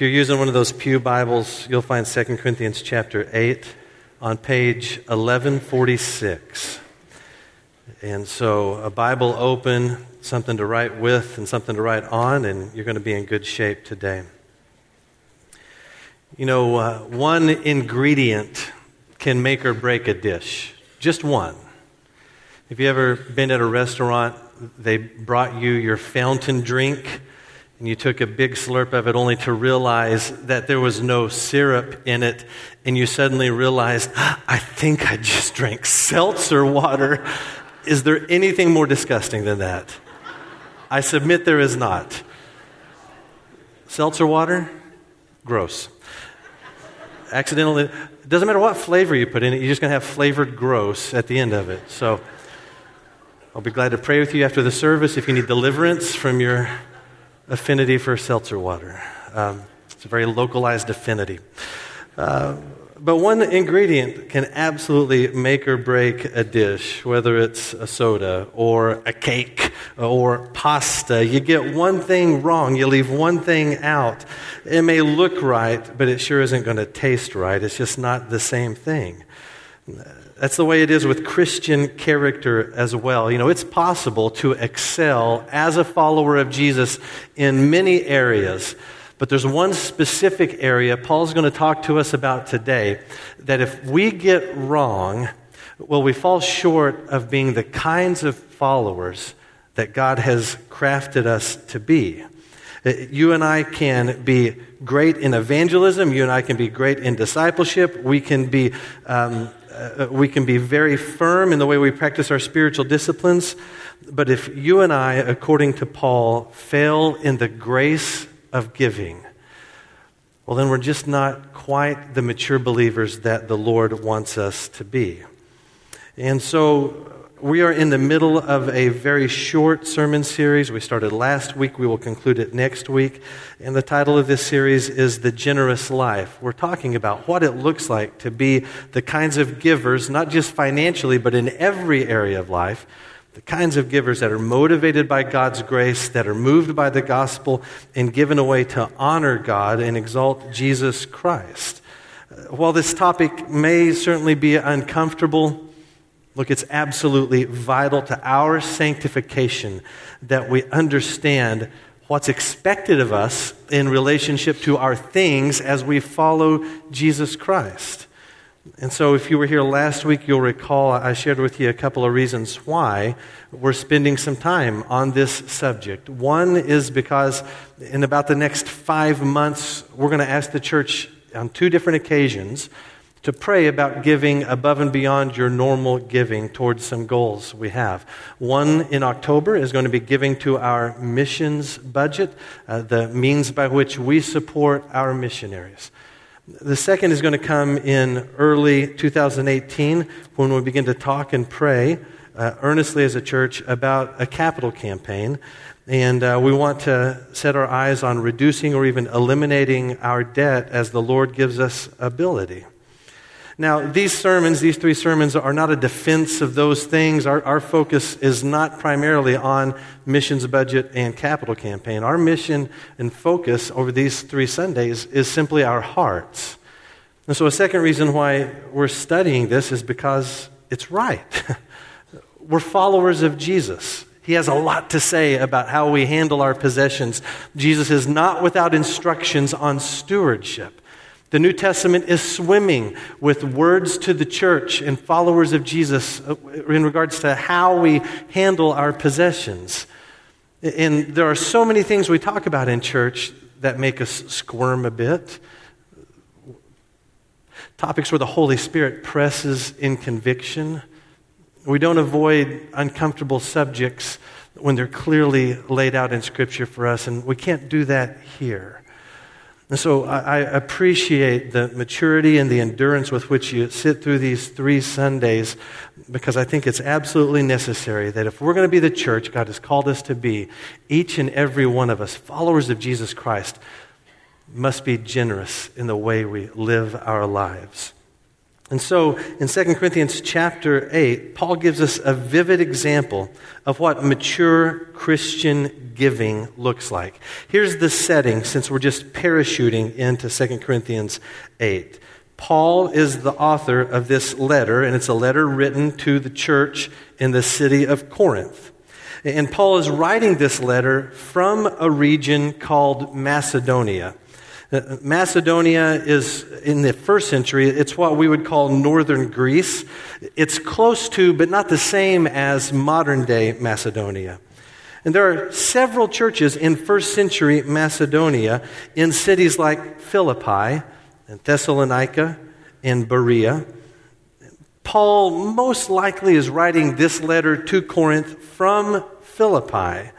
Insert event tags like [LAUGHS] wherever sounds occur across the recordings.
If you're using one of those Pew Bibles, you'll find 2 Corinthians chapter 8 on page 1146. And so, a Bible open, something to write with, and something to write on, and you're going to be in good shape today. You know, uh, one ingredient can make or break a dish, just one. Have you ever been at a restaurant? They brought you your fountain drink and you took a big slurp of it only to realize that there was no syrup in it, and you suddenly realized, I think I just drank seltzer water. Is there anything more disgusting than that? I submit there is not. Seltzer water? Gross. Accidentally, it doesn't matter what flavor you put in it, you're just going to have flavored gross at the end of it. So I'll be glad to pray with you after the service if you need deliverance from your affinity for seltzer water. Um, it's a very localized affinity. Uh, but one ingredient can absolutely make or break a dish, whether it's a soda or a cake or pasta. You get one thing wrong, you leave one thing out. It may look right, but it sure isn't going to taste right. It's just not the same thing. That's the way it is with Christian character as well. You know, it's possible to excel as a follower of Jesus in many areas. But there's one specific area Paul's going to talk to us about today that if we get wrong, well, we fall short of being the kinds of followers that God has crafted us to be. Uh, you and I can be great in evangelism. You and I can be great in discipleship. We can be um, uh, we can be very firm in the way we practice our spiritual disciplines. But if you and I, according to Paul, fail in the grace of giving, well, then we're just not quite the mature believers that the Lord wants us to be. And so we are in the middle of a very short sermon series. We started last week. We will conclude it next week. And the title of this series is The Generous Life. We're talking about what it looks like to be the kinds of givers, not just financially, but in every area of life, the kinds of givers that are motivated by God's grace, that are moved by the gospel, and given away to honor God and exalt Jesus Christ. Uh, while this topic may certainly be uncomfortable, Look, it's absolutely vital to our sanctification that we understand what's expected of us in relationship to our things as we follow Jesus Christ. And so, if you were here last week, you'll recall I shared with you a couple of reasons why we're spending some time on this subject. One is because in about the next five months, we're going to ask the church on two different occasions to pray about giving above and beyond your normal giving towards some goals we have. One in October is going to be giving to our missions budget, uh, the means by which we support our missionaries. The second is going to come in early 2018 when we begin to talk and pray uh, earnestly as a church about a capital campaign. And uh, we want to set our eyes on reducing or even eliminating our debt as the Lord gives us ability. Now, these sermons, these three sermons, are not a defense of those things. Our, our focus is not primarily on missions budget and capital campaign. Our mission and focus over these three Sundays is simply our hearts. And so, a second reason why we're studying this is because it's right. [LAUGHS] we're followers of Jesus. He has a lot to say about how we handle our possessions. Jesus is not without instructions on stewardship. The New Testament is swimming with words to the church and followers of Jesus uh, in regards to how we handle our possessions. And there are so many things we talk about in church that make us squirm a bit. Topics where the Holy Spirit presses in conviction. We don't avoid uncomfortable subjects when they're clearly laid out in Scripture for us, and we can't do that here. And so I, appreciate the maturity and the endurance with which you sit through these three Sundays because I think it's absolutely necessary that if we're going to be the church God has called us to be, each and every one of us, followers of Jesus Christ, must be generous in the way we live our lives. And so in 2 Corinthians chapter 8, Paul gives us a vivid example of what mature Christian giving looks like. Here's the setting since we're just parachuting into 2 Corinthians 8. Paul is the author of this letter, and it's a letter written to the church in the city of Corinth. And Paul is writing this letter from a region called Macedonia. Uh, Macedonia is, in the first century, it's what we would call northern Greece. It's close to, but not the same as modern day Macedonia. And there are several churches in first century Macedonia in cities like Philippi and Thessalonica and Berea. Paul most likely is writing this letter to Corinth from Philippi.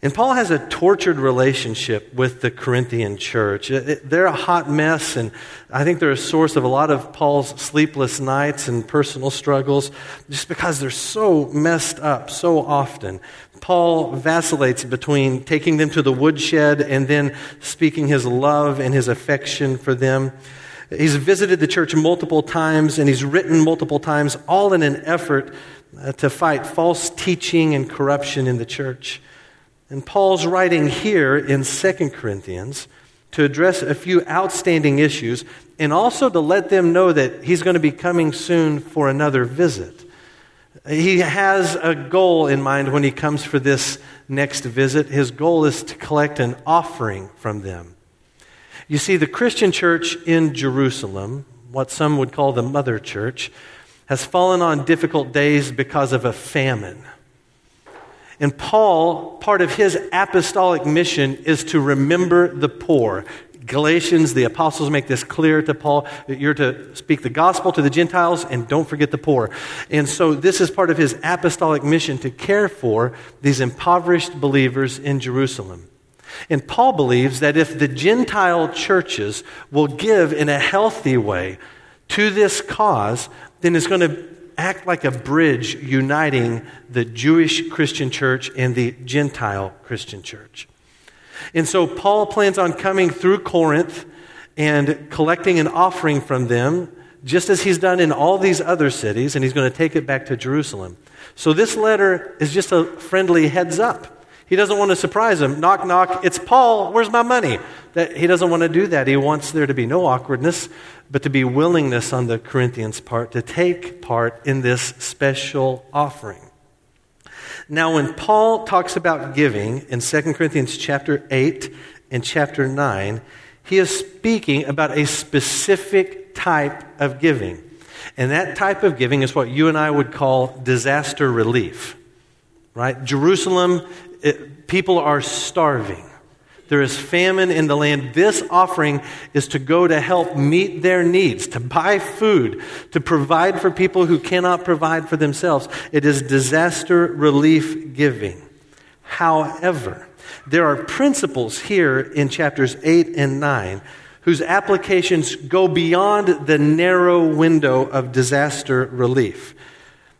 And Paul has a tortured relationship with the Corinthian church. they're a hot mess, and I think they're a source of a lot of Paul's sleepless nights and personal struggles just because they're so messed up so often. Paul vacillates between taking them to the woodshed and then speaking his love and his affection for them. He's visited the church multiple times and he's written multiple times, all in an effort uh, to fight false teaching and corruption in the church. And Paul's writing here in 2 Corinthians to address a few outstanding issues and also to let them know that he's going to be coming soon for another visit. He has a goal in mind when he comes for this next visit. His goal is to collect an offering from them. You see, the Christian church in Jerusalem, what some would call the mother church, has fallen on difficult days because of a famine. And Paul, part of his apostolic mission is to remember the poor. Galatians, the apostles make this clear to Paul that you're to speak the gospel to the Gentiles and don't forget the poor. And so this is part of his apostolic mission to care for these impoverished believers in Jerusalem. And Paul believes that if the Gentile churches will give in a healthy way to this cause, then it's going to act like a bridge uniting the Jewish Christian church and the Gentile Christian church. And so Paul plans on coming through Corinth and collecting an offering from them, just as he's done in all these other cities, and he's going to take it back to Jerusalem. So this letter is just a friendly heads up. He doesn't want to surprise them. Knock, knock, it's Paul, where's my money? That, he doesn't want to do that. He wants there to be no awkwardness, but to be willingness on the Corinthians' part to take part in this special offering. Now, when Paul talks about giving in 2 Corinthians chapter 8 and chapter 9, he is speaking about a specific type of giving. And that type of giving is what you and I would call disaster relief. Right? Jerusalem it, people are starving. There is famine in the land. This offering is to go to help meet their needs, to buy food, to provide for people who cannot provide for themselves. It is disaster relief giving. However, there are principles here in chapters 8 and 9 whose applications go beyond the narrow window of disaster relief.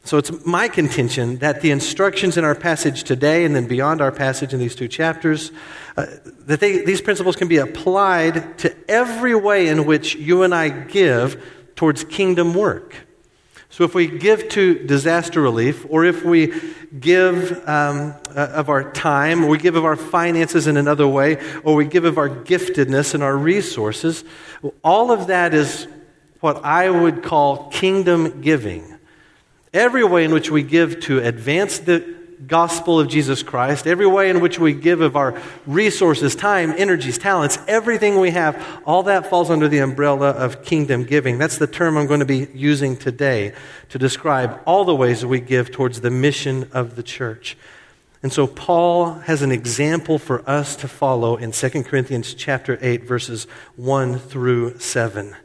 So it's my contention that the instructions in our passage today and then beyond our passage in these two chapters, uh, that they, these principles can be applied to every way in which you and I give towards kingdom work. So if we give to disaster relief, or if we give um, uh, of our time, or we give of our finances in another way, or we give of our giftedness and our resources, all of that is what I would call kingdom giving. Every way in which we give to advance the gospel of Jesus Christ, every way in which we give of our resources, time, energies, talents, everything we have, all that falls under the umbrella of kingdom giving. That's the term I'm going to be using today to describe all the ways we give towards the mission of the church. And so Paul has an example for us to follow in 2 Corinthians chapter 8 verses 1 through 7.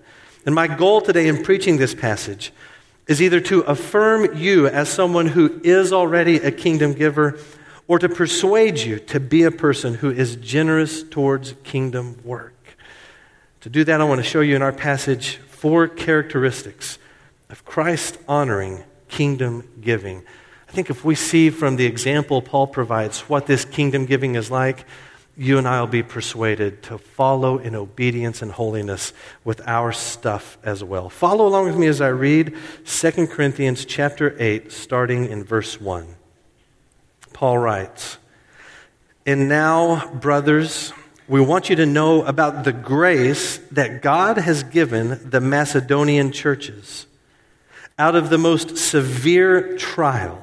And my goal today in preaching this passage is either to affirm you as someone who is already a kingdom giver or to persuade you to be a person who is generous towards kingdom work. To do that, I want to show you in our passage four characteristics of Christ honoring kingdom giving. I think if we see from the example Paul provides what this kingdom giving is like, you and I will be persuaded to follow in obedience and holiness with our stuff as well. Follow along with me as I read 2 Corinthians chapter 8 starting in verse 1. Paul writes, "And now, brothers, we want you to know about the grace that God has given the Macedonian churches. Out of the most severe trial,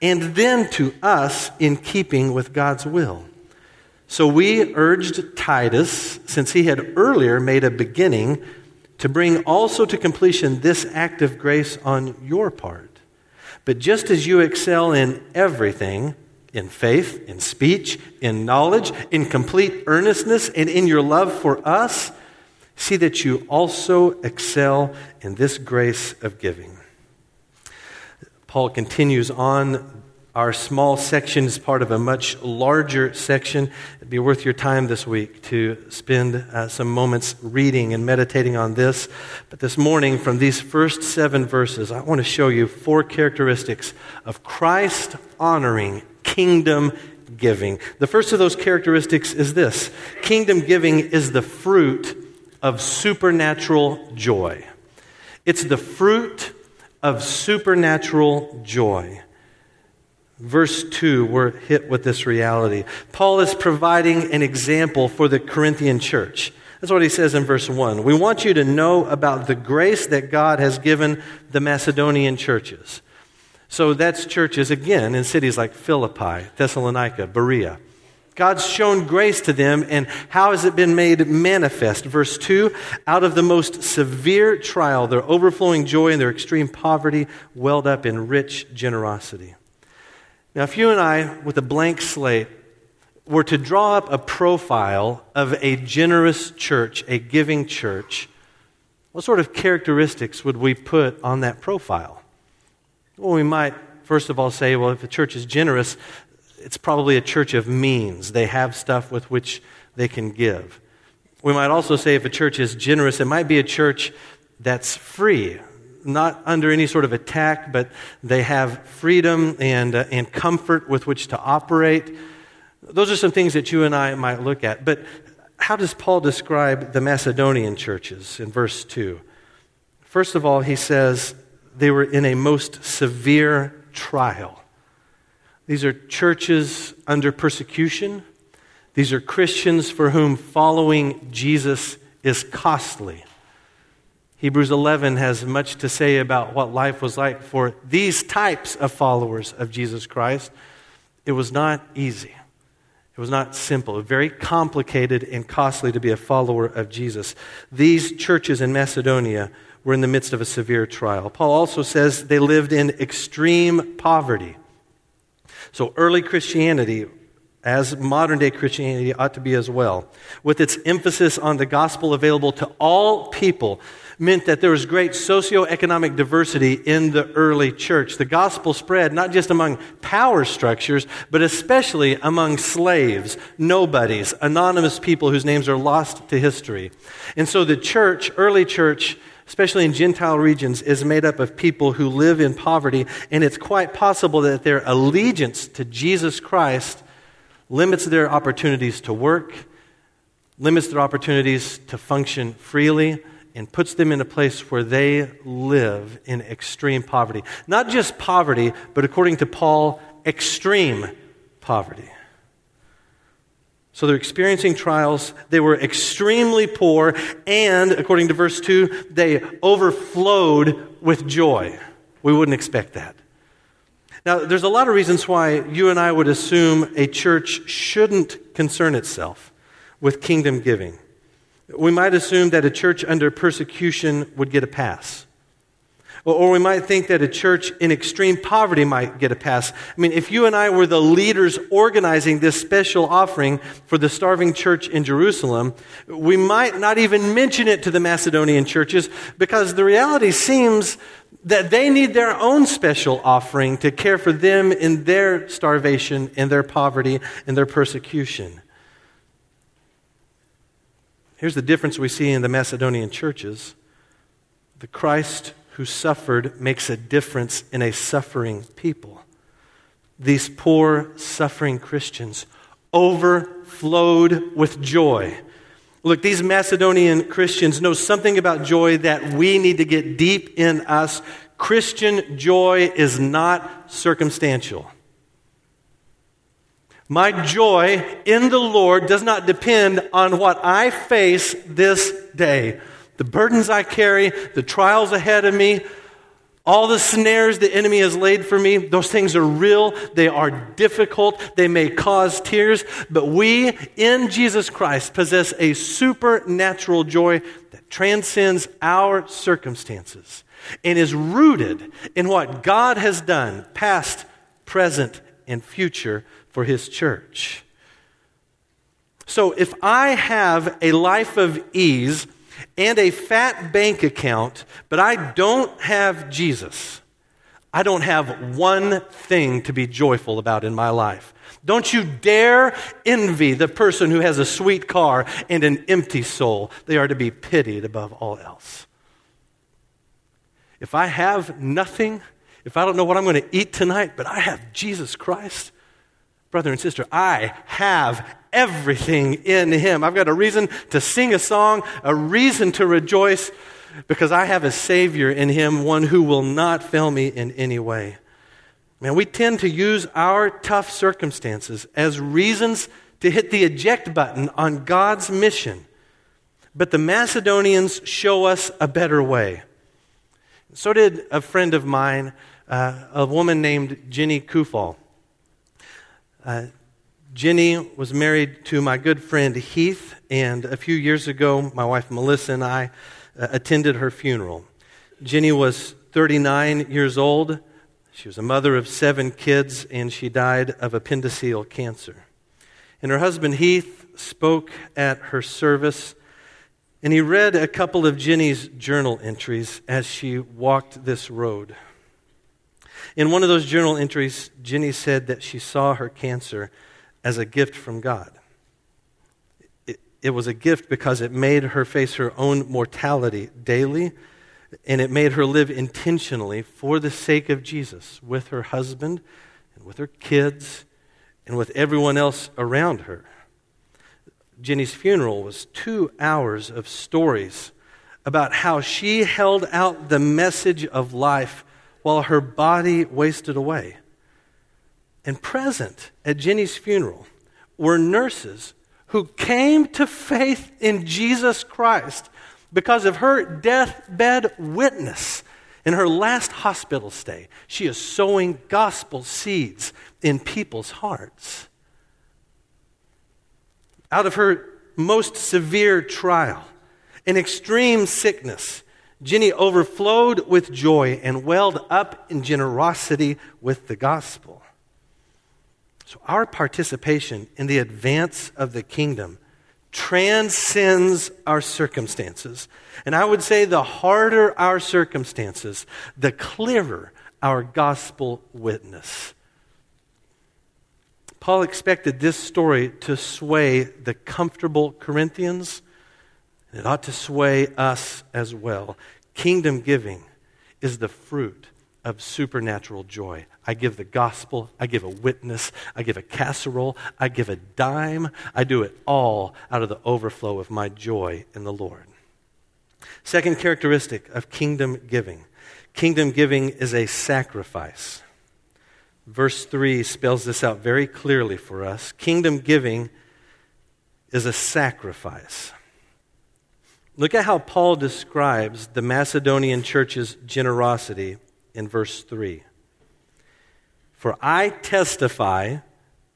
and then to us in keeping with God's will. So we urged Titus, since he had earlier made a beginning, to bring also to completion this act of grace on your part. But just as you excel in everything, in faith, in speech, in knowledge, in complete earnestness, and in your love for us, see that you also excel in this grace of giving. Paul continues on. Our small section is part of a much larger section. It'd be worth your time this week to spend uh, some moments reading and meditating on this. But this morning, from these first seven verses, I want to show you four characteristics of Christ honoring kingdom giving. The first of those characteristics is this kingdom giving is the fruit of supernatural joy. It's the fruit of supernatural joy. Verse 2, we're hit with this reality. Paul is providing an example for the Corinthian church. That's what he says in verse 1. We want you to know about the grace that God has given the Macedonian churches. So that's churches, again, in cities like Philippi, Thessalonica, Berea. God's shown grace to them, and how has it been made manifest? Verse 2 Out of the most severe trial, their overflowing joy and their extreme poverty welled up in rich generosity. Now, if you and I, with a blank slate, were to draw up a profile of a generous church, a giving church, what sort of characteristics would we put on that profile? Well, we might, first of all, say, well, if a church is generous, it's probably a church of means. They have stuff with which they can give. We might also say if a church is generous, it might be a church that's free, not under any sort of attack, but they have freedom and, uh, and comfort with which to operate. Those are some things that you and I might look at. But how does Paul describe the Macedonian churches in verse 2? First of all, he says they were in a most severe trial. These are churches under persecution. These are Christians for whom following Jesus is costly. Hebrews 11 has much to say about what life was like for these types of followers of Jesus Christ. It was not easy. It was not simple. Very complicated and costly to be a follower of Jesus. These churches in Macedonia were in the midst of a severe trial. Paul also says they lived in extreme poverty. So early Christianity, as modern day Christianity ought to be as well, with its emphasis on the gospel available to all people, meant that there was great socioeconomic diversity in the early church. The gospel spread not just among power structures, but especially among slaves, nobodies, anonymous people whose names are lost to history. And so the church, early church, especially in Gentile regions, is made up of people who live in poverty, and it's quite possible that their allegiance to Jesus Christ limits their opportunities to work, limits their opportunities to function freely, and puts them in a place where they live in extreme poverty. Not just poverty, but according to Paul, extreme poverty. So they're experiencing trials. They were extremely poor, and according to verse 2, they overflowed with joy. We wouldn't expect that. Now, there's a lot of reasons why you and I would assume a church shouldn't concern itself with kingdom giving. We might assume that a church under persecution would get a pass. Or, we might think that a church in extreme poverty might get a pass. I mean, if you and I were the leaders organizing this special offering for the starving church in Jerusalem, we might not even mention it to the Macedonian churches because the reality seems that they need their own special offering to care for them in their starvation, in their poverty, in their persecution. Here's the difference we see in the Macedonian churches the Christ who suffered makes a difference in a suffering people. These poor, suffering Christians overflowed with joy. Look, these Macedonian Christians know something about joy that we need to get deep in us. Christian joy is not circumstantial. My joy in the Lord does not depend on what I face this day the burdens I carry, the trials ahead of me, all the snares the enemy has laid for me, those things are real. They are difficult. They may cause tears. But we in Jesus Christ possess a supernatural joy that transcends our circumstances and is rooted in what God has done, past, present, and future, for His church. So if I have a life of ease, and a fat bank account, but I don't have Jesus, I don't have one thing to be joyful about in my life. Don't you dare envy the person who has a sweet car and an empty soul. They are to be pitied above all else. If I have nothing, if I don't know what I'm going to eat tonight, but I have Jesus Christ, brother and sister, I have everything in Him. I've got a reason to sing a song, a reason to rejoice, because I have a Savior in Him, one who will not fail me in any way. Man, we tend to use our tough circumstances as reasons to hit the eject button on God's mission. But the Macedonians show us a better way. So did a friend of mine, uh, a woman named Jenny Kufal. Uh, Jenny was married to my good friend Heath, and a few years ago, my wife Melissa and I uh, attended her funeral. Jenny was 39 years old. She was a mother of seven kids, and she died of appendiceal cancer. And her husband Heath spoke at her service, and he read a couple of Jenny's journal entries as she walked this road. In one of those journal entries, Jenny said that she saw her cancer as a gift from God. It, it was a gift because it made her face her own mortality daily, and it made her live intentionally for the sake of Jesus with her husband and with her kids and with everyone else around her. Jenny's funeral was two hours of stories about how she held out the message of life while her body wasted away. And present at Jenny's funeral were nurses who came to faith in Jesus Christ because of her deathbed witness in her last hospital stay. She is sowing gospel seeds in people's hearts. Out of her most severe trial, an extreme sickness, Jenny overflowed with joy and welled up in generosity with the gospel. So, our participation in the advance of the kingdom transcends our circumstances. And I would say the harder our circumstances, the clearer our gospel witness. Paul expected this story to sway the comfortable Corinthians. It ought to sway us as well. Kingdom giving is the fruit of supernatural joy. I give the gospel, I give a witness, I give a casserole, I give a dime. I do it all out of the overflow of my joy in the Lord. Second characteristic of kingdom giving kingdom giving is a sacrifice. Verse 3 spells this out very clearly for us. Kingdom giving is a sacrifice. Look at how Paul describes the Macedonian church's generosity in verse 3. For I testify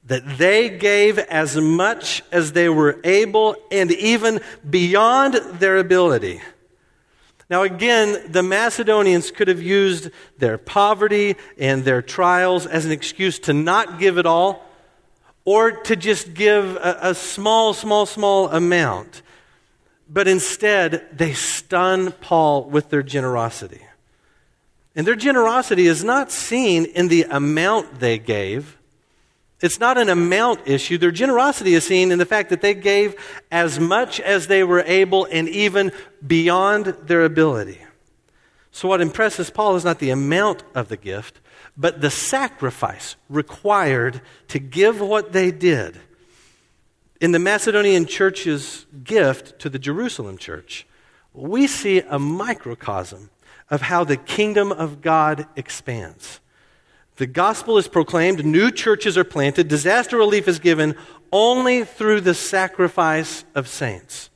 that they gave as much as they were able and even beyond their ability. Now, again, the Macedonians could have used their poverty and their trials as an excuse to not give it all or to just give a, a small, small, small amount. But instead, they stun Paul with their generosity. And their generosity is not seen in the amount they gave. It's not an amount issue. Their generosity is seen in the fact that they gave as much as they were able and even beyond their ability. So, what impresses Paul is not the amount of the gift, but the sacrifice required to give what they did. In the Macedonian church's gift to the Jerusalem church, we see a microcosm of how the kingdom of God expands. The gospel is proclaimed, new churches are planted, disaster relief is given only through the sacrifice of saints.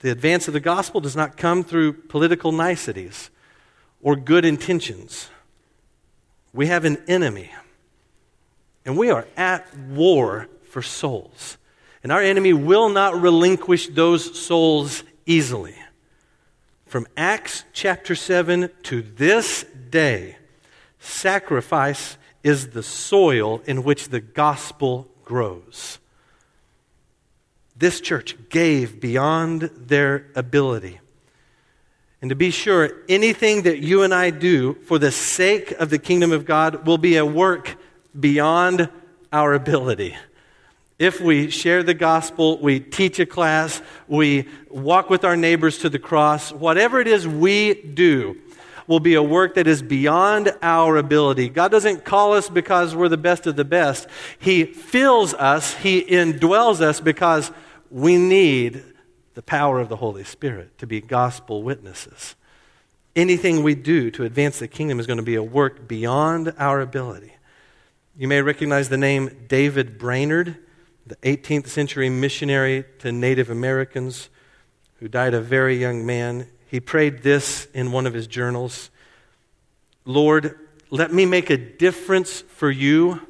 The advance of the gospel does not come through political niceties or good intentions. We have an enemy, and we are at war for souls. And our enemy will not relinquish those souls easily. From Acts chapter 7 to this day, sacrifice is the soil in which the gospel grows. This church gave beyond their ability. And to be sure, anything that you and I do for the sake of the kingdom of God will be a work beyond our ability. If we share the gospel, we teach a class, we walk with our neighbors to the cross, whatever it is we do will be a work that is beyond our ability. God doesn't call us because we're the best of the best. He fills us, He indwells us because we need the power of the Holy Spirit to be gospel witnesses. Anything we do to advance the kingdom is going to be a work beyond our ability. You may recognize the name David Brainerd, the 18th century missionary to Native Americans who died a very young man. He prayed this in one of his journals Lord, let me make a difference for you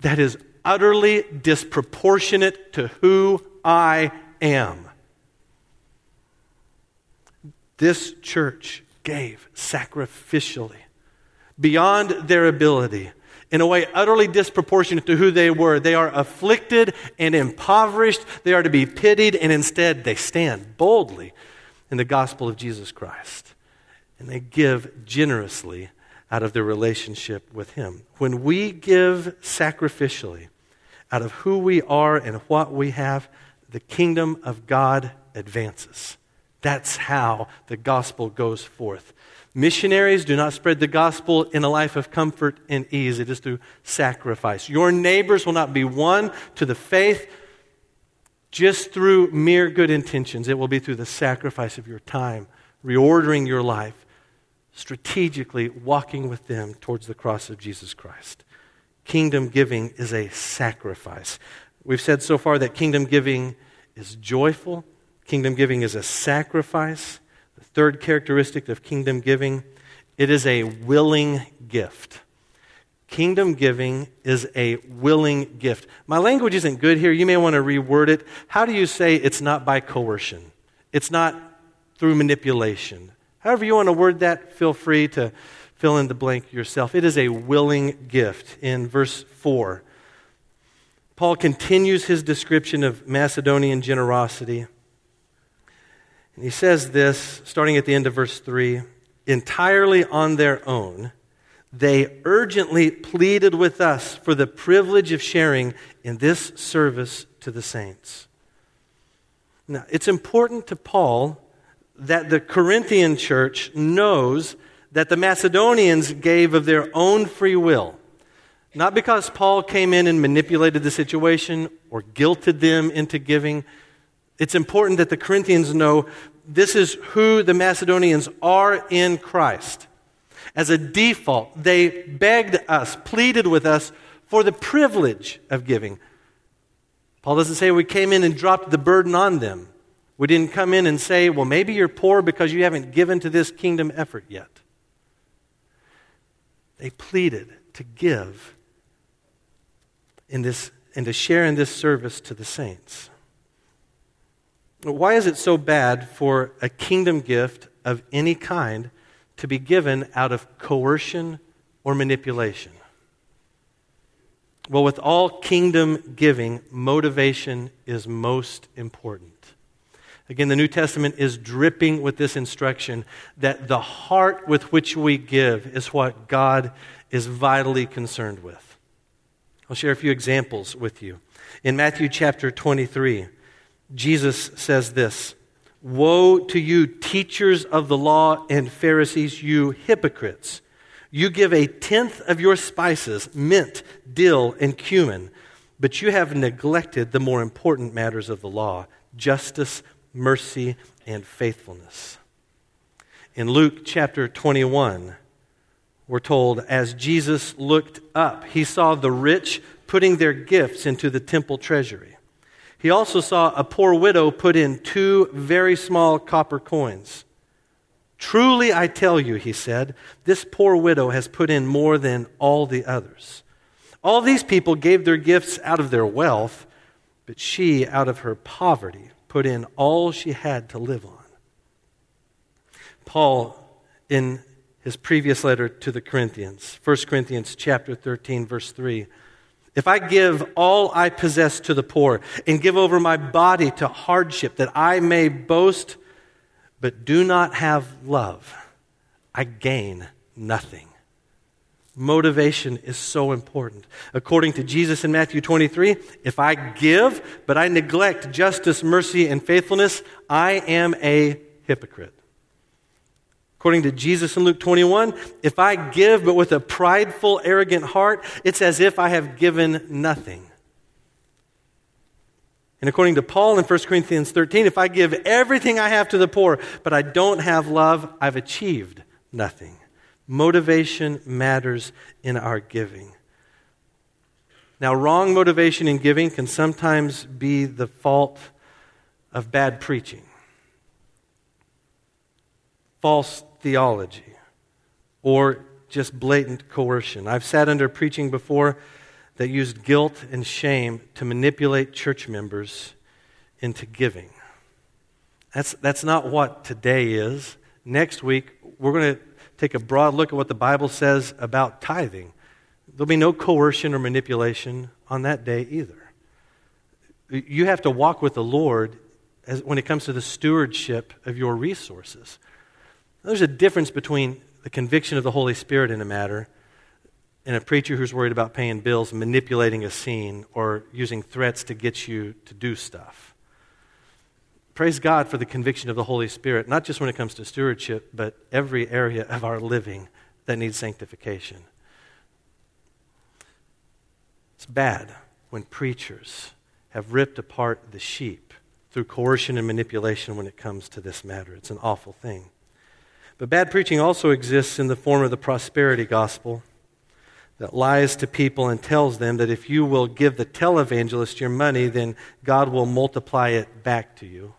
that is utterly disproportionate to who I am. This church gave sacrificially, beyond their ability, in a way utterly disproportionate to who they were. They are afflicted and impoverished. They are to be pitied, and instead they stand boldly in the gospel of Jesus Christ. And they give generously out of their relationship with Him. When we give sacrificially out of who we are and what we have, the kingdom of God advances. That's how the gospel goes forth. Missionaries do not spread the gospel in a life of comfort and ease. It is through sacrifice. Your neighbors will not be won to the faith just through mere good intentions. It will be through the sacrifice of your time, reordering your life, strategically walking with them towards the cross of Jesus Christ. Kingdom giving is a sacrifice. We've said so far that kingdom giving is joyful Kingdom giving is a sacrifice. The third characteristic of kingdom giving, it is a willing gift. Kingdom giving is a willing gift. My language isn't good here. You may want to reword it. How do you say it's not by coercion? It's not through manipulation. However, you want to word that, feel free to fill in the blank yourself. It is a willing gift. In verse 4, Paul continues his description of Macedonian generosity. And he says this, starting at the end of verse 3 entirely on their own, they urgently pleaded with us for the privilege of sharing in this service to the saints. Now, it's important to Paul that the Corinthian church knows that the Macedonians gave of their own free will. Not because Paul came in and manipulated the situation or guilted them into giving, it's important that the Corinthians know this is who the Macedonians are in Christ. As a default, they begged us, pleaded with us for the privilege of giving. Paul doesn't say we came in and dropped the burden on them. We didn't come in and say, well, maybe you're poor because you haven't given to this kingdom effort yet. They pleaded to give in this and to share in this service to the saints. Why is it so bad for a kingdom gift of any kind to be given out of coercion or manipulation? Well, with all kingdom giving, motivation is most important. Again, the New Testament is dripping with this instruction that the heart with which we give is what God is vitally concerned with. I'll share a few examples with you. In Matthew chapter 23, Jesus says this Woe to you, teachers of the law and Pharisees, you hypocrites! You give a tenth of your spices, mint, dill, and cumin, but you have neglected the more important matters of the law justice, mercy, and faithfulness. In Luke chapter 21, we're told, as Jesus looked up, he saw the rich putting their gifts into the temple treasury. He also saw a poor widow put in two very small copper coins. Truly, I tell you, he said, this poor widow has put in more than all the others. All these people gave their gifts out of their wealth, but she, out of her poverty, put in all she had to live on. Paul, in his previous letter to the Corinthians, 1 Corinthians chapter 13, verse 3, if I give all I possess to the poor and give over my body to hardship that I may boast, but do not have love, I gain nothing. Motivation is so important. According to Jesus in Matthew 23, if I give, but I neglect justice, mercy, and faithfulness, I am a hypocrite. According to Jesus in Luke 21, if I give but with a prideful, arrogant heart, it's as if I have given nothing. And according to Paul in 1 Corinthians 13, if I give everything I have to the poor, but I don't have love, I've achieved nothing. Motivation matters in our giving. Now, wrong motivation in giving can sometimes be the fault of bad preaching, false theology, or just blatant coercion. I've sat under preaching before that used guilt and shame to manipulate church members into giving. That's, that's not what today is. Next week, we're going to take a broad look at what the Bible says about tithing. There'll be no coercion or manipulation on that day either. You have to walk with the Lord as, when it comes to the stewardship of your resources. There's a difference between the conviction of the Holy Spirit in a matter and a preacher who's worried about paying bills, manipulating a scene, or using threats to get you to do stuff. Praise God for the conviction of the Holy Spirit, not just when it comes to stewardship, but every area of our living that needs sanctification. It's bad when preachers have ripped apart the sheep through coercion and manipulation when it comes to this matter. It's an awful thing. But bad preaching also exists in the form of the prosperity gospel that lies to people and tells them that if you will give the televangelist your money, then God will multiply it back to you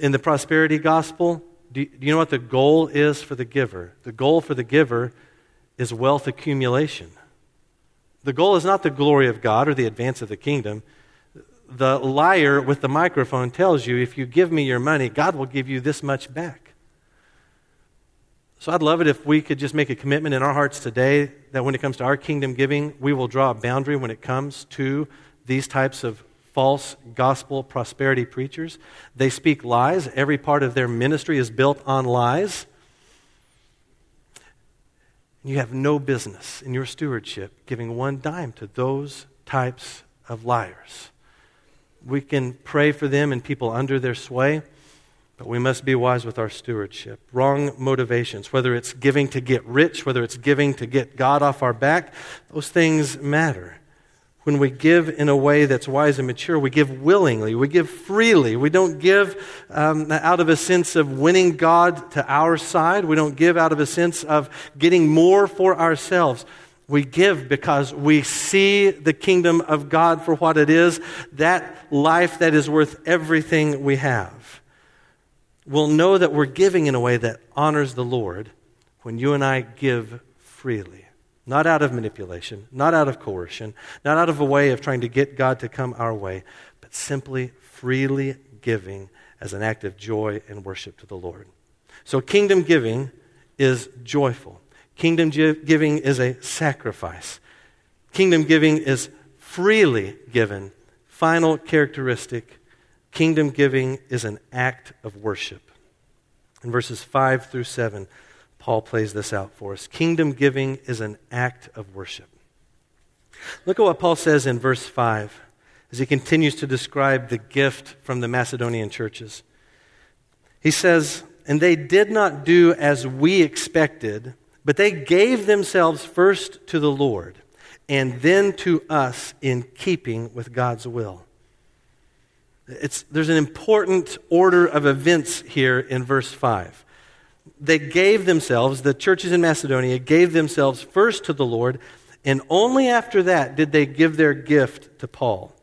in the prosperity gospel, do, do you know what the goal is for the giver? The goal for the giver is wealth accumulation. The goal is not the glory of God or the advance of the kingdom. The liar with the microphone tells you if you give me your money, God will give you this much back. So I'd love it if we could just make a commitment in our hearts today that when it comes to our kingdom giving, we will draw a boundary when it comes to these types of false gospel prosperity preachers. They speak lies. Every part of their ministry is built on lies. You have no business in your stewardship giving one dime to those types of liars. We can pray for them and people under their sway, but we must be wise with our stewardship. Wrong motivations, whether it's giving to get rich, whether it's giving to get God off our back, those things matter when we give in a way that's wise and mature, we give willingly, we give freely. We don't give um, out of a sense of winning God to our side. We don't give out of a sense of getting more for ourselves. We give because we see the kingdom of God for what it is, that life that is worth everything we have. We'll know that we're giving in a way that honors the Lord when you and I give freely. Not out of manipulation, not out of coercion, not out of a way of trying to get God to come our way, but simply freely giving as an act of joy and worship to the Lord. So, kingdom giving is joyful. Kingdom giving is a sacrifice. Kingdom giving is freely given. Final characteristic kingdom giving is an act of worship. In verses 5 through 7, Paul plays this out for us. Kingdom giving is an act of worship. Look at what Paul says in verse 5 as he continues to describe the gift from the Macedonian churches. He says, And they did not do as we expected, but they gave themselves first to the Lord and then to us in keeping with God's will. It's, there's an important order of events here in verse 5. They gave themselves, the churches in Macedonia gave themselves first to the Lord, and only after that did they give their gift to Paul.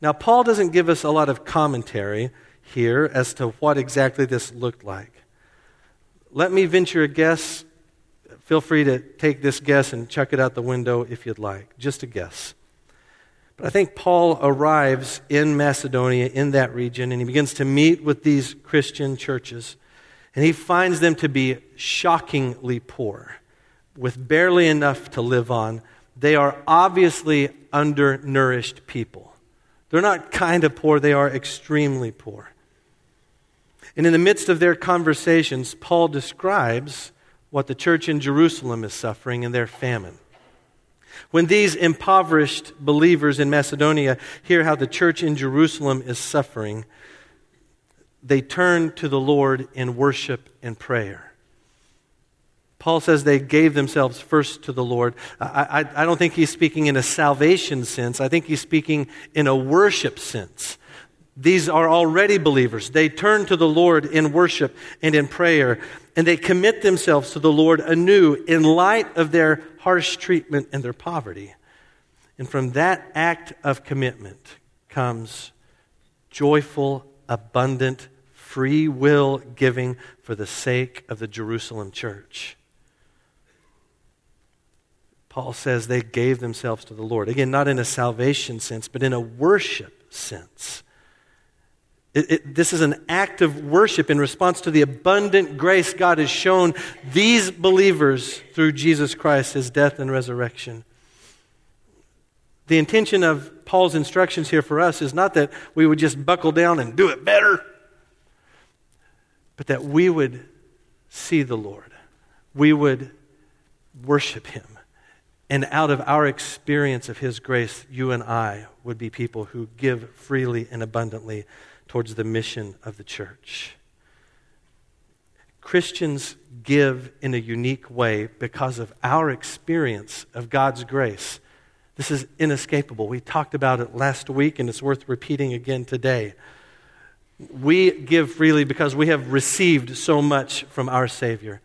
Now, Paul doesn't give us a lot of commentary here as to what exactly this looked like. Let me venture a guess. Feel free to take this guess and chuck it out the window if you'd like. Just a guess. But I think Paul arrives in Macedonia, in that region, and he begins to meet with these Christian churches. And he finds them to be shockingly poor, with barely enough to live on. They are obviously undernourished people. They're not kind of poor, they are extremely poor. And in the midst of their conversations, Paul describes what the church in Jerusalem is suffering in their famine. When these impoverished believers in Macedonia hear how the church in Jerusalem is suffering, they turn to the Lord in worship and prayer. Paul says they gave themselves first to the Lord. I, I, I, don't think he's speaking in a salvation sense. I think he's speaking in a worship sense. These are already believers. They turn to the Lord in worship and in prayer, and they commit themselves to the Lord anew in light of their harsh treatment and their poverty. And from that act of commitment comes joyful, abundant, free will giving for the sake of the Jerusalem church. Paul says they gave themselves to the Lord. Again, not in a salvation sense, but in a worship sense. It, it, this is an act of worship in response to the abundant grace God has shown these believers through Jesus Christ, his death and resurrection. The intention of Paul's instructions here for us is not that we would just buckle down and do it better, but that we would see the Lord. We would worship him and out of our experience of His grace, you and I would be people who give freely and abundantly towards the mission of the church. Christians give in a unique way because of our experience of God's grace. This is inescapable. We talked about it last week, and it's worth repeating again today. We give freely because we have received so much from our Savior.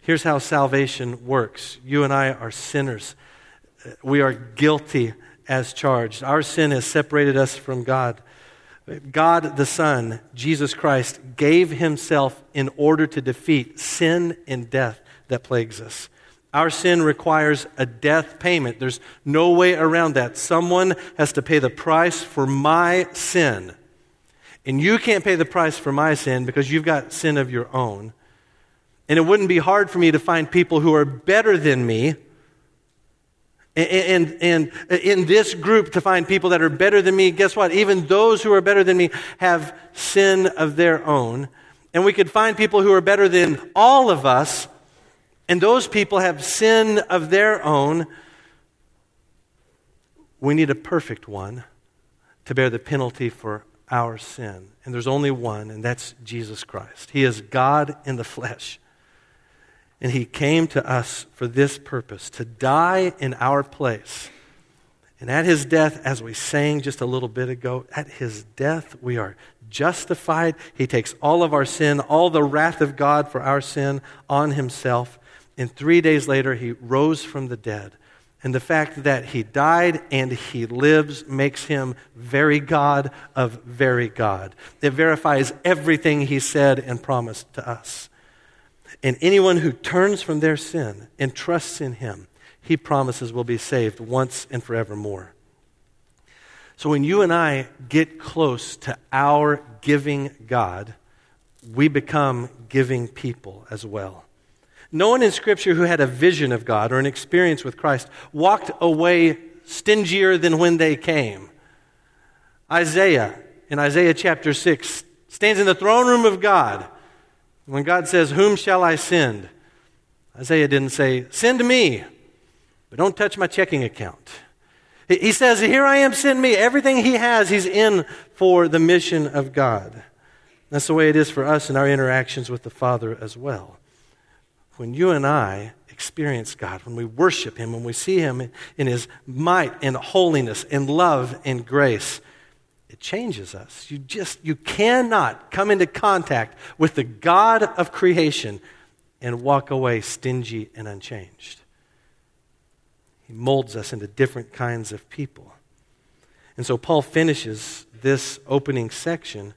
Here's how salvation works you and I are sinners, we are guilty as charged. Our sin has separated us from God. God the Son, Jesus Christ, gave himself in order to defeat sin and death that plagues us. Our sin requires a death payment. There's no way around that. Someone has to pay the price for my sin. And you can't pay the price for my sin because you've got sin of your own. And it wouldn't be hard for me to find people who are better than me. And, and, and, in this group, to find people that are better than me, guess what? Even those who are better than me have sin of their own. And we could find people who are better than all of us, and those people have sin of their own. We need a perfect one to bear the penalty for our sin. And there's only one, and that's Jesus Christ. He is God in the flesh. And he came to us for this purpose to die in our place. And at his death, as we sang just a little bit ago, at his death we are justified. He takes all of our sin, all the wrath of God for our sin on himself. And three days later, he rose from the dead. And the fact that he died and he lives makes him very God of very God. It verifies everything he said and promised to us. And anyone who turns from their sin and trusts in him, he promises will be saved once and forevermore. So when you and I get close to our giving God, we become giving people as well. No one in Scripture who had a vision of God or an experience with Christ walked away stingier than when they came. Isaiah, in Isaiah chapter 6, stands in the throne room of God. When God says, Whom shall I send? Isaiah didn't say, Send me, but don't touch my checking account. He says, Here I am, send me. Everything he has, he's in for the mission of God. That's the way it is for us in our interactions with the Father as well. When you and I experience God, when we worship him, when we see him in his might and holiness and love and grace, it changes us. You just you cannot come into contact with the God of creation and walk away stingy and unchanged. He molds us into different kinds of people. And so Paul finishes this opening section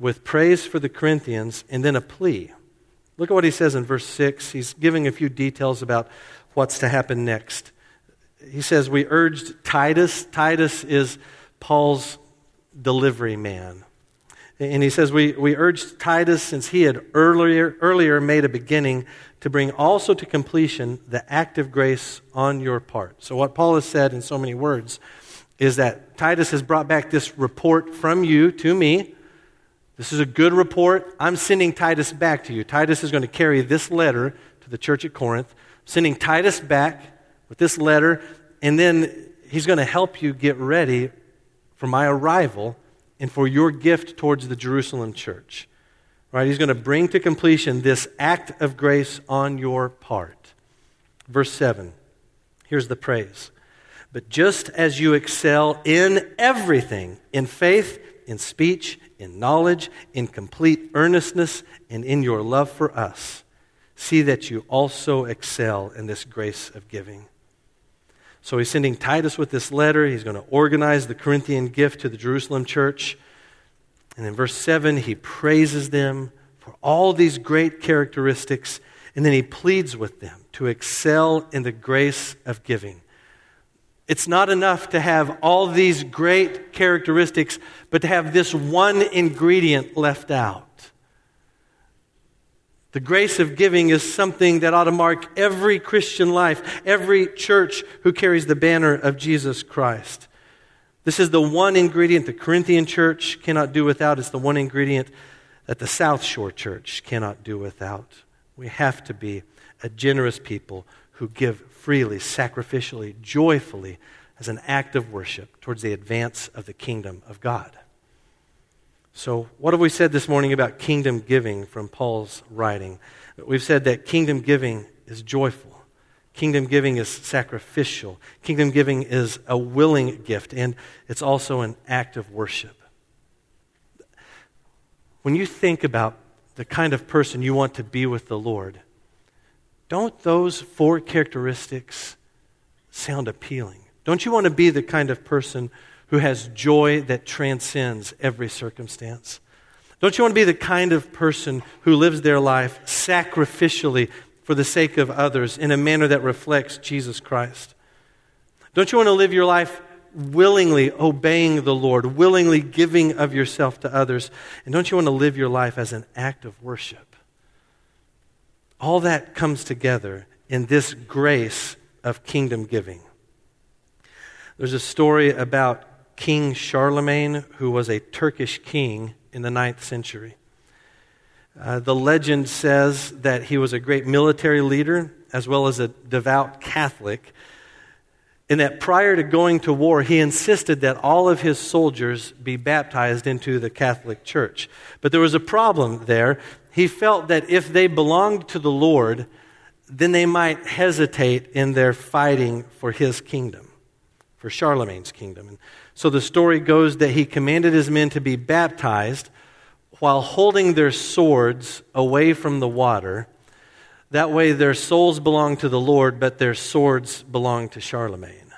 with praise for the Corinthians and then a plea. Look at what he says in verse 6. He's giving a few details about what's to happen next. He says, We urged Titus. Titus is Paul's delivery man. And he says, We, we urged Titus, since he had earlier, earlier made a beginning, to bring also to completion the act of grace on your part. So, what Paul has said in so many words is that Titus has brought back this report from you to me. This is a good report. I'm sending Titus back to you. Titus is going to carry this letter to the church at Corinth. sending Titus back with this letter, and then he's going to help you get ready for my arrival and for your gift towards the Jerusalem church. Right? He's going to bring to completion this act of grace on your part. Verse 7. Here's the praise. But just as you excel in everything, in faith, in speech, in knowledge, in complete earnestness, and in your love for us, see that you also excel in this grace of giving. So he's sending Titus with this letter. He's going to organize the Corinthian gift to the Jerusalem church. And in verse 7, he praises them for all these great characteristics, and then he pleads with them to excel in the grace of giving. It's not enough to have all these great characteristics, but to have this one ingredient left out. The grace of giving is something that ought to mark every Christian life, every church who carries the banner of Jesus Christ. This is the one ingredient the Corinthian church cannot do without. It's the one ingredient that the South Shore church cannot do without. We have to be a generous people who give freely, sacrificially, joyfully as an act of worship towards the advance of the kingdom of God. So, what have we said this morning about kingdom giving from Paul's writing? We've said that kingdom giving is joyful. Kingdom giving is sacrificial. Kingdom giving is a willing gift, and it's also an act of worship. When you think about the kind of person you want to be with the Lord, don't those four characteristics sound appealing? Don't you want to be the kind of person who has joy that transcends every circumstance? Don't you want to be the kind of person who lives their life sacrificially for the sake of others in a manner that reflects Jesus Christ? Don't you want to live your life willingly obeying the Lord, willingly giving of yourself to others? And don't you want to live your life as an act of worship? All that comes together in this grace of kingdom giving. There's a story about King Charlemagne, who was a Turkish king in the ninth century. Uh, the legend says that he was a great military leader as well as a devout Catholic, and that prior to going to war, he insisted that all of his soldiers be baptized into the Catholic Church. But there was a problem there. He felt that if they belonged to the Lord, then they might hesitate in their fighting for his kingdom, for Charlemagne's kingdom. And so the story goes that he commanded his men to be baptized while holding their swords away from the water. That way, their souls belong to the Lord, but their swords belong to Charlemagne.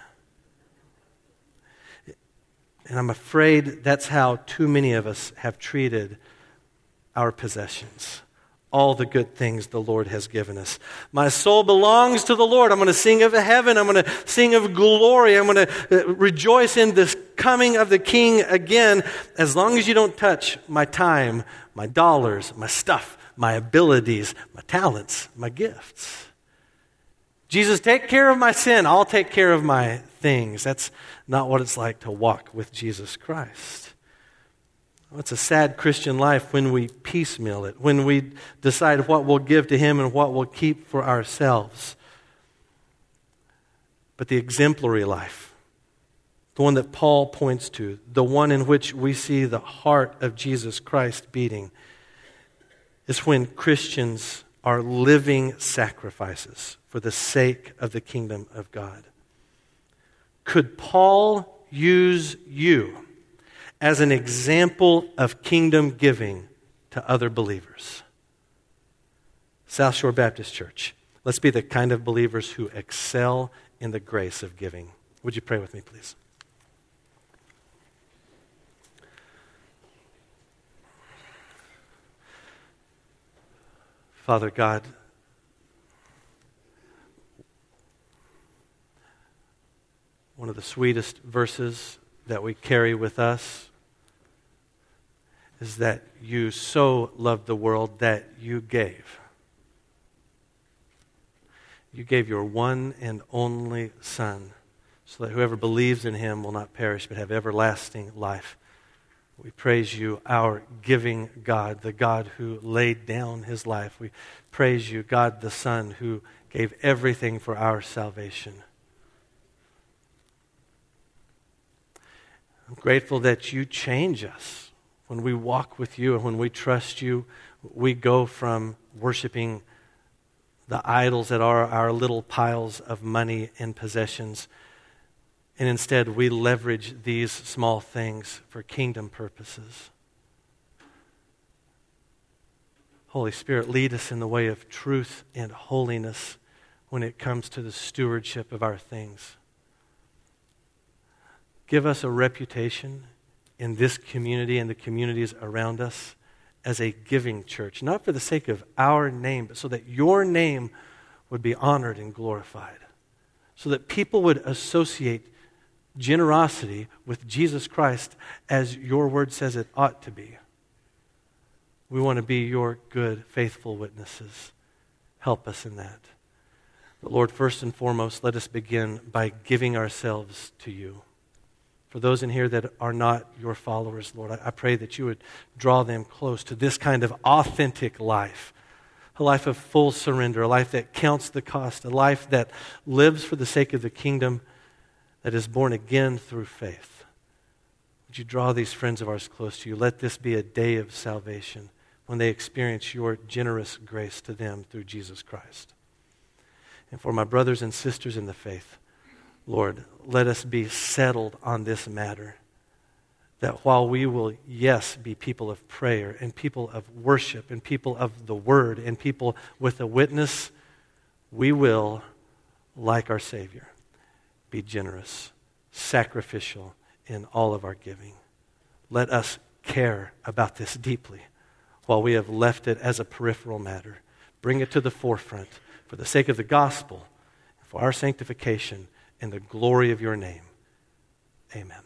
And I'm afraid that's how too many of us have treated our possessions. All the good things the Lord has given us. My soul belongs to the Lord. I'm going to sing of heaven. I'm going to sing of glory. I'm going to uh, rejoice in this coming of the King again, as long as you don't touch my time, my dollars, my stuff, my abilities, my talents, my gifts. Jesus, take care of my sin. I'll take care of my things. That's not what it's like to walk with Jesus Christ. It's a sad Christian life when we piecemeal it, when we decide what we'll give to Him and what we'll keep for ourselves. But the exemplary life, the one that Paul points to, the one in which we see the heart of Jesus Christ beating, is when Christians are living sacrifices for the sake of the kingdom of God. Could Paul use you as an example of kingdom giving to other believers? South Shore Baptist Church, let's be the kind of believers who excel in the grace of giving. Would you pray with me, please? Father God, one of the sweetest verses that we carry with us is that you so loved the world that you gave. You gave your one and only Son so that whoever believes in him will not perish but have everlasting life. We praise you, our giving God, the God who laid down his life. We praise you, God the Son, who gave everything for our salvation. I'm grateful that you change us. When we walk with you and when we trust you, we go from worshiping the idols that are our little piles of money and possessions. And instead, we leverage these small things for kingdom purposes. Holy Spirit, lead us in the way of truth and holiness when it comes to the stewardship of our things give us a reputation in this community and the communities around us as a giving church, not for the sake of our name, but so that your name would be honored and glorified, so that people would associate generosity with Jesus Christ as your word says it ought to be. We want to be your good, faithful witnesses. Help us in that. But Lord, first and foremost, let us begin by giving ourselves to you. For those in here that are not your followers, Lord, I, pray that you would draw them close to this kind of authentic life a life of full surrender, a life that counts the cost, a life that lives for the sake of the kingdom, that is born again through faith. Would you draw these friends of ours close to you? Let this be a day of salvation when they experience your generous grace to them through Jesus Christ. And for my brothers and sisters in the faith, Lord, let us be settled on this matter. That while we will, yes, be people of prayer and people of worship and people of the word and people with a witness, we will, like our Savior, be generous, sacrificial in all of our giving. Let us care about this deeply while we have left it as a peripheral matter. Bring it to the forefront for the sake of the gospel, for our sanctification in the glory of your name. Amen.